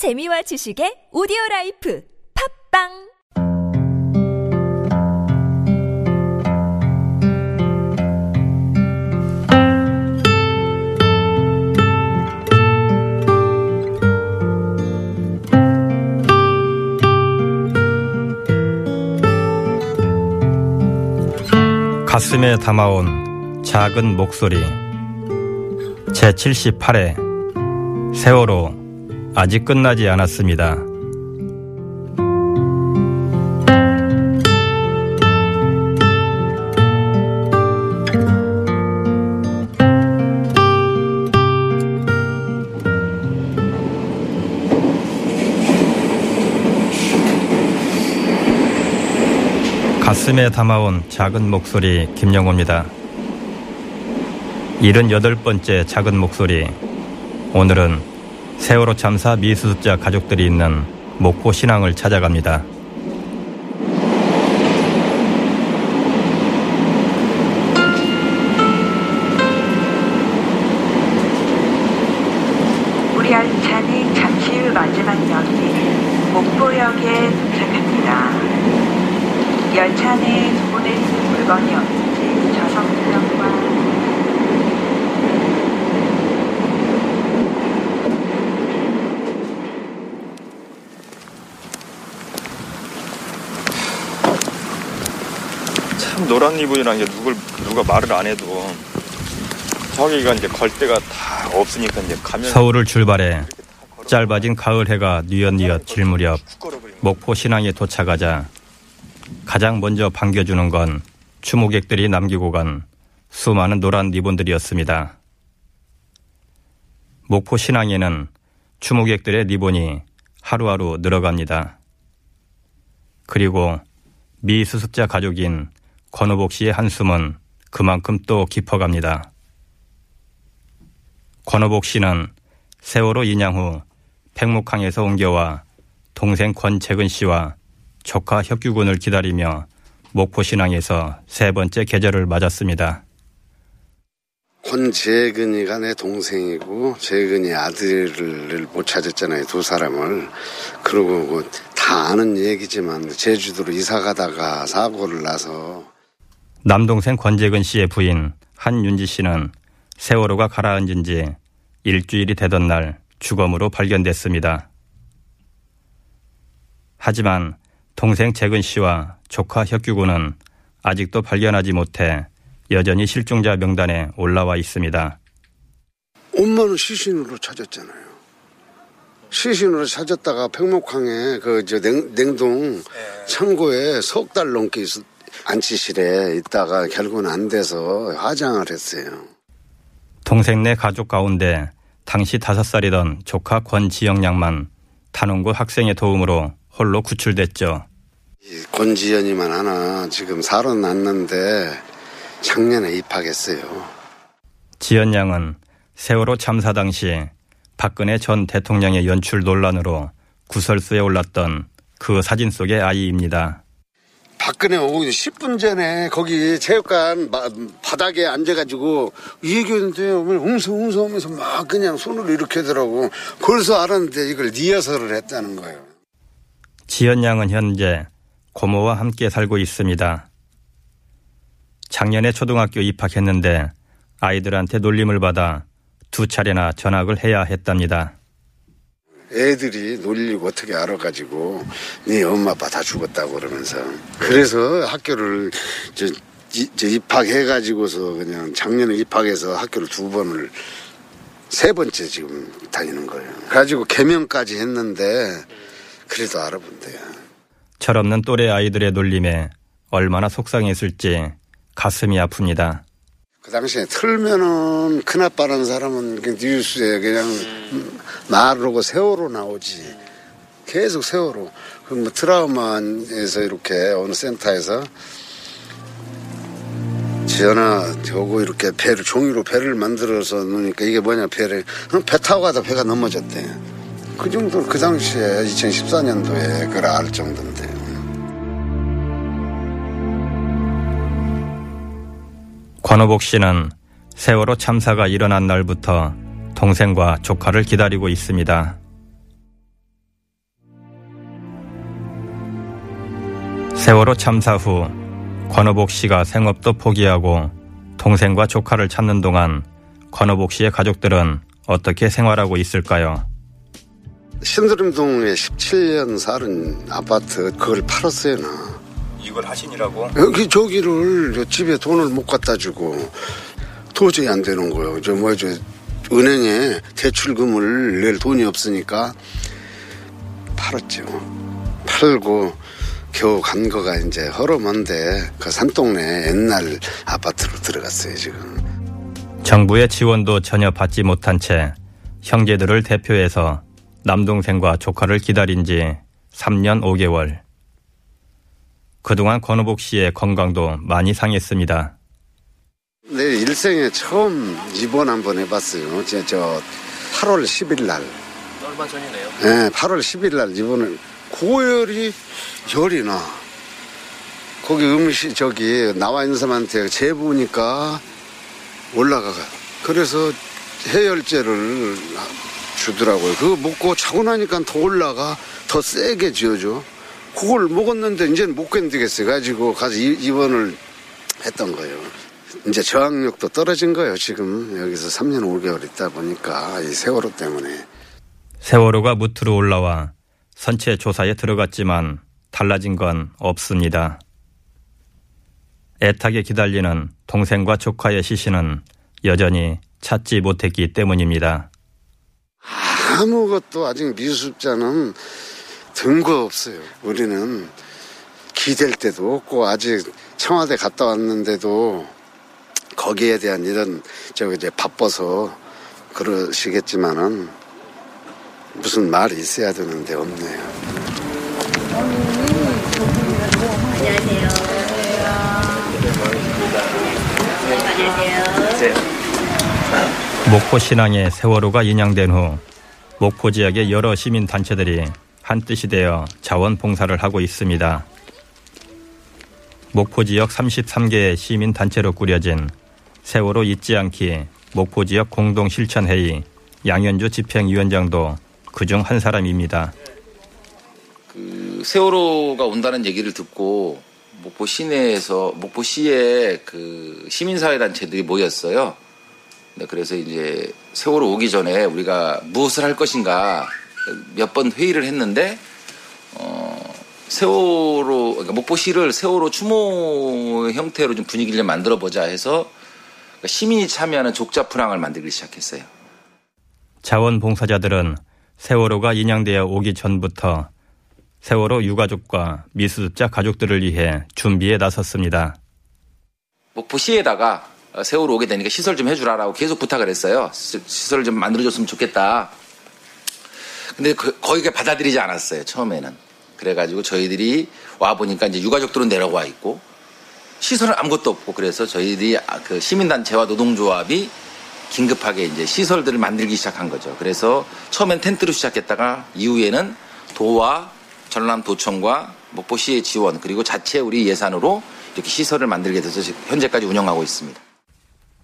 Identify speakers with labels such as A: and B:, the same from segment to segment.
A: 재미와 지식의 오디오 라이프 팝빵!
B: 가슴에 담아온 작은 목소리. 제78회 세월호 아직 끝나지 않았습니다. 가슴에 담아온 작은 목소리 김영호입니다. 78번째 작은 목소리. 오늘은 세월호 참사 미수습자 가족들이 있는 목포 신앙을 찾아갑니다.
C: 우리 열차는 잠시 후 마지막 역인 목포역에 도착합니다. 열차는 손에 든 물건이 없는지 좌석부역과
B: 참 노란 리본이라는 게 누굴 누가 말을 안 해도 저기가 이제 걸 데가 다 없으니까 이제 가면 서울을 출발해 짧아진 가을 해가 뉘엿뉘엿 질 무렵 목포 신항에 도착하자 가장 먼저 반겨주는 건 추모객들이 남기고 간 수많은 노란 리본들이었습니다. 목포 신항에는 추모객들의 리본이 하루하루 늘어갑니다. 그리고 미수습자 가족인 권호복 씨의 한숨은 그만큼 또 깊어갑니다. 권호복 씨는 세월호 인양 후 팽목항에서 옮겨와 동생 권채근 씨와 조카 혁규군을 기다리며 목포신항에서 세 번째 계절을 맞았습니다.
D: 권재근이가 내 동생이고 재근이 아들을 못 찾았잖아요 두 사람을 그러고 뭐다 아는 얘기지만 제주도로 이사 가다가 사고를 나서
B: 남동생 권재근 씨의 부인 한윤지 씨는 세월호가 가라앉은 지 일주일이 되던 날 주검으로 발견됐습니다. 하지만 동생 재근 씨와 조카 혁규군은 아직도 발견하지 못해 여전히 실종자 명단에 올라와 있습니다.
D: 엄마는 시신으로 찾았잖아요. 시신으로 찾았다가 팽목항에 그 저 냉동 창고에 석 달 넘게 있, 안치실에 있다가 결국은 안 돼서 화장을 했어요.
B: 동생 네 가족 가운데 당시 다섯 살이던 조카 권지영 양만 단원고 학생의 도움으로 홀로 구출됐죠.
D: 권지연이만 하나 지금 살아났는데 작년에 입학했어요.
B: 지연 양은 세월호 참사 당시 박근혜 전 대통령의 연출 논란으로 구설수에 올랐던 그 사진 속의 아이입니다.
D: 박근혜 오고 10분 전에 거기 체육관 바닥에 앉아가지고 얘기했는데 웅성웅성 하면서 막 그냥 손으로 이렇게 하더라고. 그래서 알았는데 이걸 리허설을 했다는 거예요.
B: 지연 양은 현재 고모와 함께 살고 있습니다. 작년에 초등학교 입학했는데 아이들한테 놀림을 받아 두 차례나 전학을 해야 했답니다.
D: 애들이 놀리고 어떻게 알아가지고 네 엄마 아빠 다 죽었다고 그러면서 그래서 학교를 저, 저 입학해가지고서 그냥 작년에 입학해서 학교를 두 번을 세 번째 지금 다니는 거예요. 가지고 개명까지 했는데 그래도 알아본대요.
B: 철없는 또래 아이들의 놀림에 얼마나 속상했을지 가슴이 아픕니다.
D: 그 당시에 틀면은 큰아빠라는 사람은 그 뉴스에 그냥 말로고 세월호 나오지. 계속 세월호. 그뭐 트라우마에서 이렇게 어느 센터에서 지연아 저거 이렇게 배를 종이로 배를 만들어서 놓으니까 이게 뭐냐 배를 배 타고 가다 배가 넘어졌대. 그 정도 그 당시에 2014년도에 그걸 알 정도인데.
B: 권호복 씨는 세월호 참사가 일어난 날부터 동생과 조카를 기다리고 있습니다. 세월호 참사 후 권호복 씨가 생업도 포기하고 동생과 조카를 찾는 동안 권호복 씨의 가족들은 어떻게 생활하고 있을까요?
D: 신드림동에 17년 살은 아파트 그걸 팔았어요. 나.
B: 이걸 하시니라고?
D: 여기 저기를 집에 돈을 못 갖다 주고 도저히 안 되는 거예요. 저 뭐저 은행에 대출금을 낼 돈이 없으니까 팔았죠. 팔고 겨우 간 거가 이제 허름한데 그 산동네 옛날 아파트로 들어갔어요 지금.
B: 정부의 지원도 전혀 받지 못한 채 형제들을 대표해서 남동생과 조카를 기다린 지 3년 5개월. 그동안 권호복 씨의 건강도 많이 상했습니다.
D: 내 일생에 처음 입원 한번 해봤어요. 저, 저 8월 10일 날.
E: 얼마 전이네요.
D: 네, 8월 10일 날 입원을 고열이 열이 나. 거기 음식 저기 나와 있는 사람한테 재보니까 올라가. 그래서 해열제를 주더라고요. 그거 먹고 자고 나니까 더 올라가 더 세게 지어줘. 그걸 먹었는데 이제는 못 견디겠어요. 가지고 가서 입원을 했던 거예요. 이제 저항력도 떨어진 거예요. 지금 여기서 3년 5개월 있다 보니까 이 세월호 때문에.
B: 세월호가 무트로 올라와 선체 조사에 들어갔지만 달라진 건 없습니다. 애타게 기다리는 동생과 조카의 시신은 여전히 찾지 못했기 때문입니다.
D: 아무것도 아직 미수습자는 든 거 없어요. 우리는 기댈 때도 없고 아직 청와대 갔다 왔는데도 거기에 대한 이런 저 이제 바빠서 그러시겠지만은 무슨 말이 있어야 되는데 없네요.
B: 목포 신앙의 세월호가 인양된 후 목포 지역의 여러 시민 단체들이 한뜻이 되어 자원봉사를 하고 있습니다. 목포 지역 33개의 시민 단체로 꾸려진 세월호 잊지 않기 목포 지역 공동 실천 회의 양현주 집행위원장도 그중 한 사람입니다.
E: 그 세월호가 온다는 얘기를 듣고 목포 시내에서 목포 시에 그 시민사회 단체들이 모였어요. 네, 그래서 이제 세월호 오기 전에 우리가 무엇을 할 것인가 몇 번 회의를 했는데 어, 세월호 그러니까 목포시를 세월호 추모 형태로 좀 분위기를 좀 만들어 보자 해서 그러니까 시민이 참여하는 족자 프랑을 만들기 시작했어요.
B: 자원봉사자들은 세월호가 인양되어 오기 전부터 세월호 유가족과 미수습자 가족들을 위해 준비에 나섰습니다.
E: 목포시에다가 세월호 오게 되니까 시설 좀 해주라라고 계속 부탁을 했어요. 시설 좀 만들어줬으면 좋겠다. 근데 그, 거기가 받아들이지 않았어요. 처음에는. 그래가지고 저희들이 와 보니까 이제 유가족들은 내려와 있고 시설은 아무것도 없고 그래서 저희들이 그 시민단체와 노동조합이 긴급하게 이제 시설들을 만들기 시작한 거죠. 그래서 처음엔 텐트로 시작했다가 이후에는 도와 전남도청과 목포시의 지원 그리고 자체 우리 예산으로 이렇게 시설을 만들게 돼서 현재까지 운영하고 있습니다.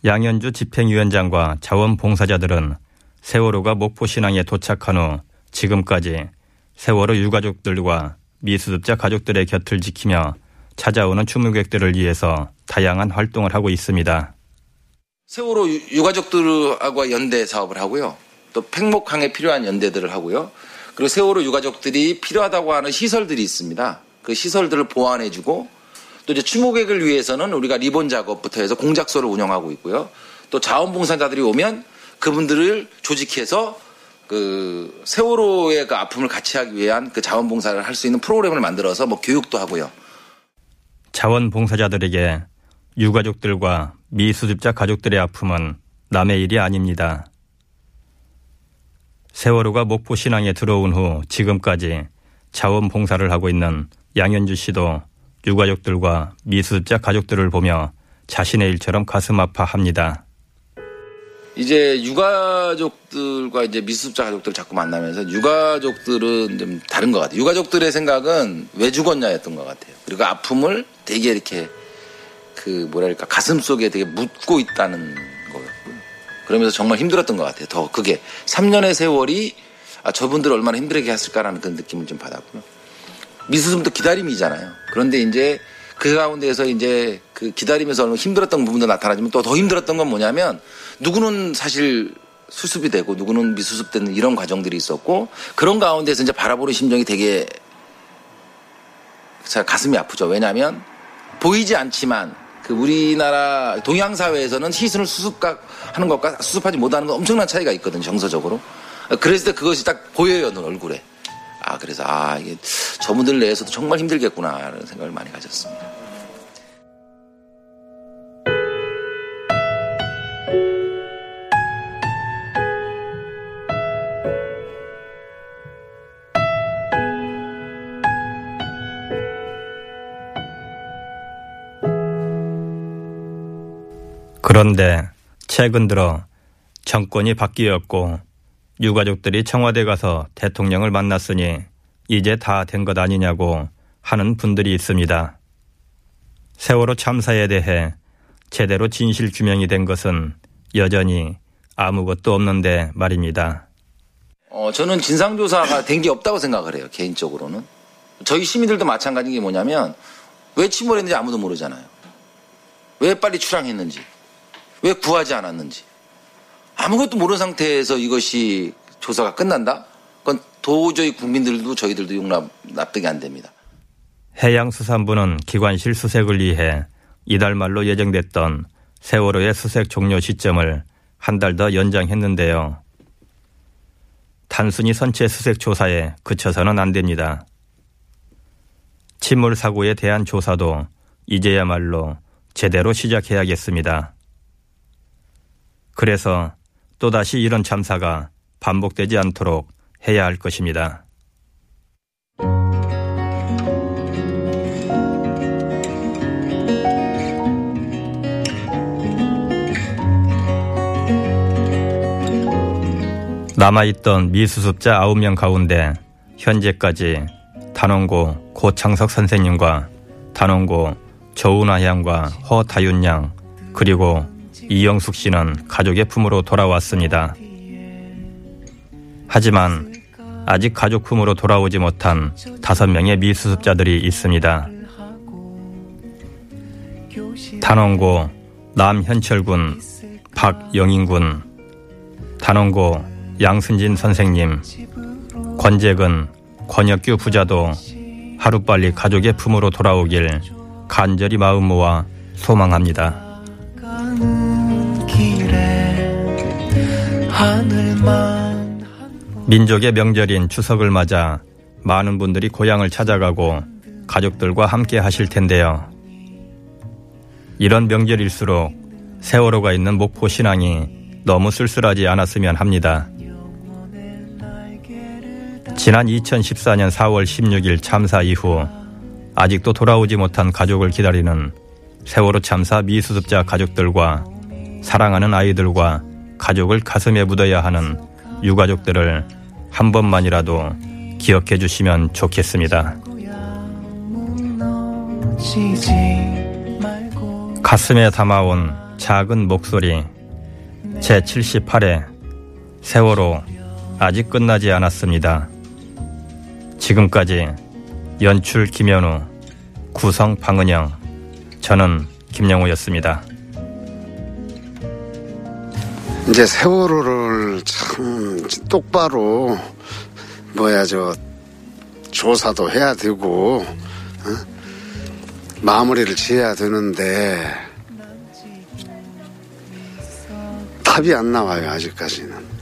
B: 양현주 집행위원장과 자원봉사자들은 세월호가 목포신항에 도착한 후 지금까지 세월호 유가족들과 미수습자 가족들의 곁을 지키며 찾아오는 추모객들을 위해서 다양한 활동을 하고 있습니다.
E: 세월호 유가족들하고 연대 사업을 하고요. 또 팽목항에 필요한 연대들을 하고요. 그리고 세월호 유가족들이 필요하다고 하는 시설들이 있습니다. 그 시설들을 보완해주고 또 이제 추모객을 위해서는 우리가 리본 작업부터 해서 공작소를 운영하고 있고요. 또 자원봉사자들이 오면 그분들을 조직해서 그 세월호의 그 아픔을 같이 하기 위한 그 자원봉사를 할 수 있는 프로그램을 만들어서 뭐 교육도 하고요.
B: 자원봉사자들에게 유가족들과 미수습자 가족들의 아픔은 남의 일이 아닙니다. 세월호가 목포 신앙에 들어온 후 지금까지 자원봉사를 하고 있는 양현주 씨도 유가족들과 미수습자 가족들을 보며 자신의 일처럼 가슴 아파합니다.
E: 이제 유가족들과 이제 미수습자 가족들을 자꾸 만나면서 유가족들은 좀 다른 것 같아요. 유가족들의 생각은 왜 죽었냐였던 것 같아요. 그리고 아픔을 되게 이렇게 그 뭐랄까 가슴 속에 되게 묻고 있다는 거였고요. 그러면서 정말 힘들었던 것 같아요. 더 그게 3년의 세월이 아, 저분들 얼마나 힘들게 했을까라는 그런 느낌을 좀 받았고요. 미수습도 기다림이잖아요. 그런데 이제 그 가운데에서 이제 그 기다리면서 힘들었던 부분도 나타나지만 또 더 힘들었던 건 뭐냐면 누구는 사실 수습이 되고 누구는 미수습되는 이런 과정들이 있었고 그런 가운데서 이제 바라보는 심정이 되게 가슴이 아프죠. 왜냐하면 보이지 않지만 그 우리나라 동양 사회에서는 희순을 수습하는 것과 수습하지 못하는 건 엄청난 차이가 있거든 요. 정서적으로. 그랬을 때 그것이 딱 보여요, 눈 얼굴에. 아, 그래서 아, 이게 저분들 내에서도 정말 힘들겠구나라는 생각을 많이 가졌습니다.
B: 그런데 최근 들어 정권이 바뀌었고 유가족들이 청와대 가서 대통령을 만났으니 이제 다 된 것 아니냐고 하는 분들이 있습니다. 세월호 참사에 대해 제대로 진실 규명이 된 것은 여전히 아무것도 없는데 말입니다.
E: 어, 저는 진상조사가 된 게 없다고 생각을 해요, 개인적으로는. 저희 시민들도 마찬가지인 게 뭐냐면 왜 침몰했는지 아무도 모르잖아요. 왜 빨리 출항했는지. 왜 구하지 않았는지. 아무것도 모르는 상태에서 이것이 조사가 끝난다? 그건 도저히 국민들도 저희들도 용납, 납득이 안 됩니다.
B: 해양수산부는 기관 실 수색을 위해 이달 말로 예정됐던 세월호의 수색 종료 시점을 한 달 더 연장했는데요. 단순히 선체 수색 조사에 그쳐서는 안 됩니다. 침몰 사고에 대한 조사도 이제야말로 제대로 시작해야겠습니다. 그래서 또다시 이런 참사가 반복되지 않도록 해야 할 것입니다. 남아있던 미수습자 9명 가운데 현재까지 단원고 고창석 선생님과 단원고 조은하 양과 허다윤 양 그리고 이영숙 씨는 가족의 품으로 돌아왔습니다. 하지만 아직 가족 품으로 돌아오지 못한 다섯 명의 미수습자들이 있습니다. 단원고 남현철군, 박영인군, 단원고 양순진 선생님, 권재근, 권혁규 부자도 하루빨리 가족의 품으로 돌아오길 간절히 마음 모아 소망합니다. 민족의 명절인 추석을 맞아 많은 분들이 고향을 찾아가고 가족들과 함께 하실 텐데요. 이런 명절일수록 세월호가 있는 목포 신앙이 너무 쓸쓸하지 않았으면 합니다. 지난 2014년 4월 16일 참사 이후 아직도 돌아오지 못한 가족을 기다리는 세월호 참사 미수습자 가족들과 사랑하는 아이들과 가족을 가슴에 묻어야 하는 유가족들을 한 번만이라도 기억해 주시면 좋겠습니다. 가슴에 담아온 작은 목소리 제 78회 세월호 아직 끝나지 않았습니다. 지금까지 연출 김현우, 구성 방은영, 저는 김영우였습니다.
D: 이제 세월호를 참 똑바로 뭐야 저 조사도 해야 되고 어? 마무리를 지어야 되는데 답이 안 나와요 아직까지는.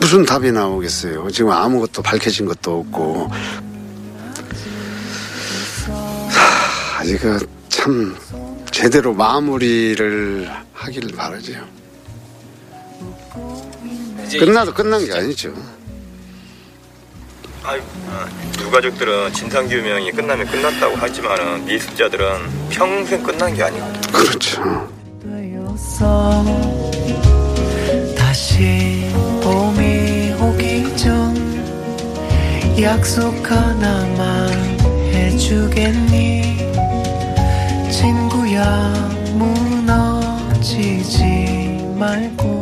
D: 무슨 답이 나오겠어요? 지금 아무것도 밝혀진 것도 없고. 아직 참 제대로 마무리를 하기를 바라죠. 끝나도 끝난 게 아니죠.
B: 아유, 유가족들은 진상규명이 끝나면 끝났다고 하지만 미습자들은 평생 끝난 게 아니거든요.
D: 그렇죠.
F: 다시 봄이 오기 전 약속 하나만 해주겠니 무너지지 말고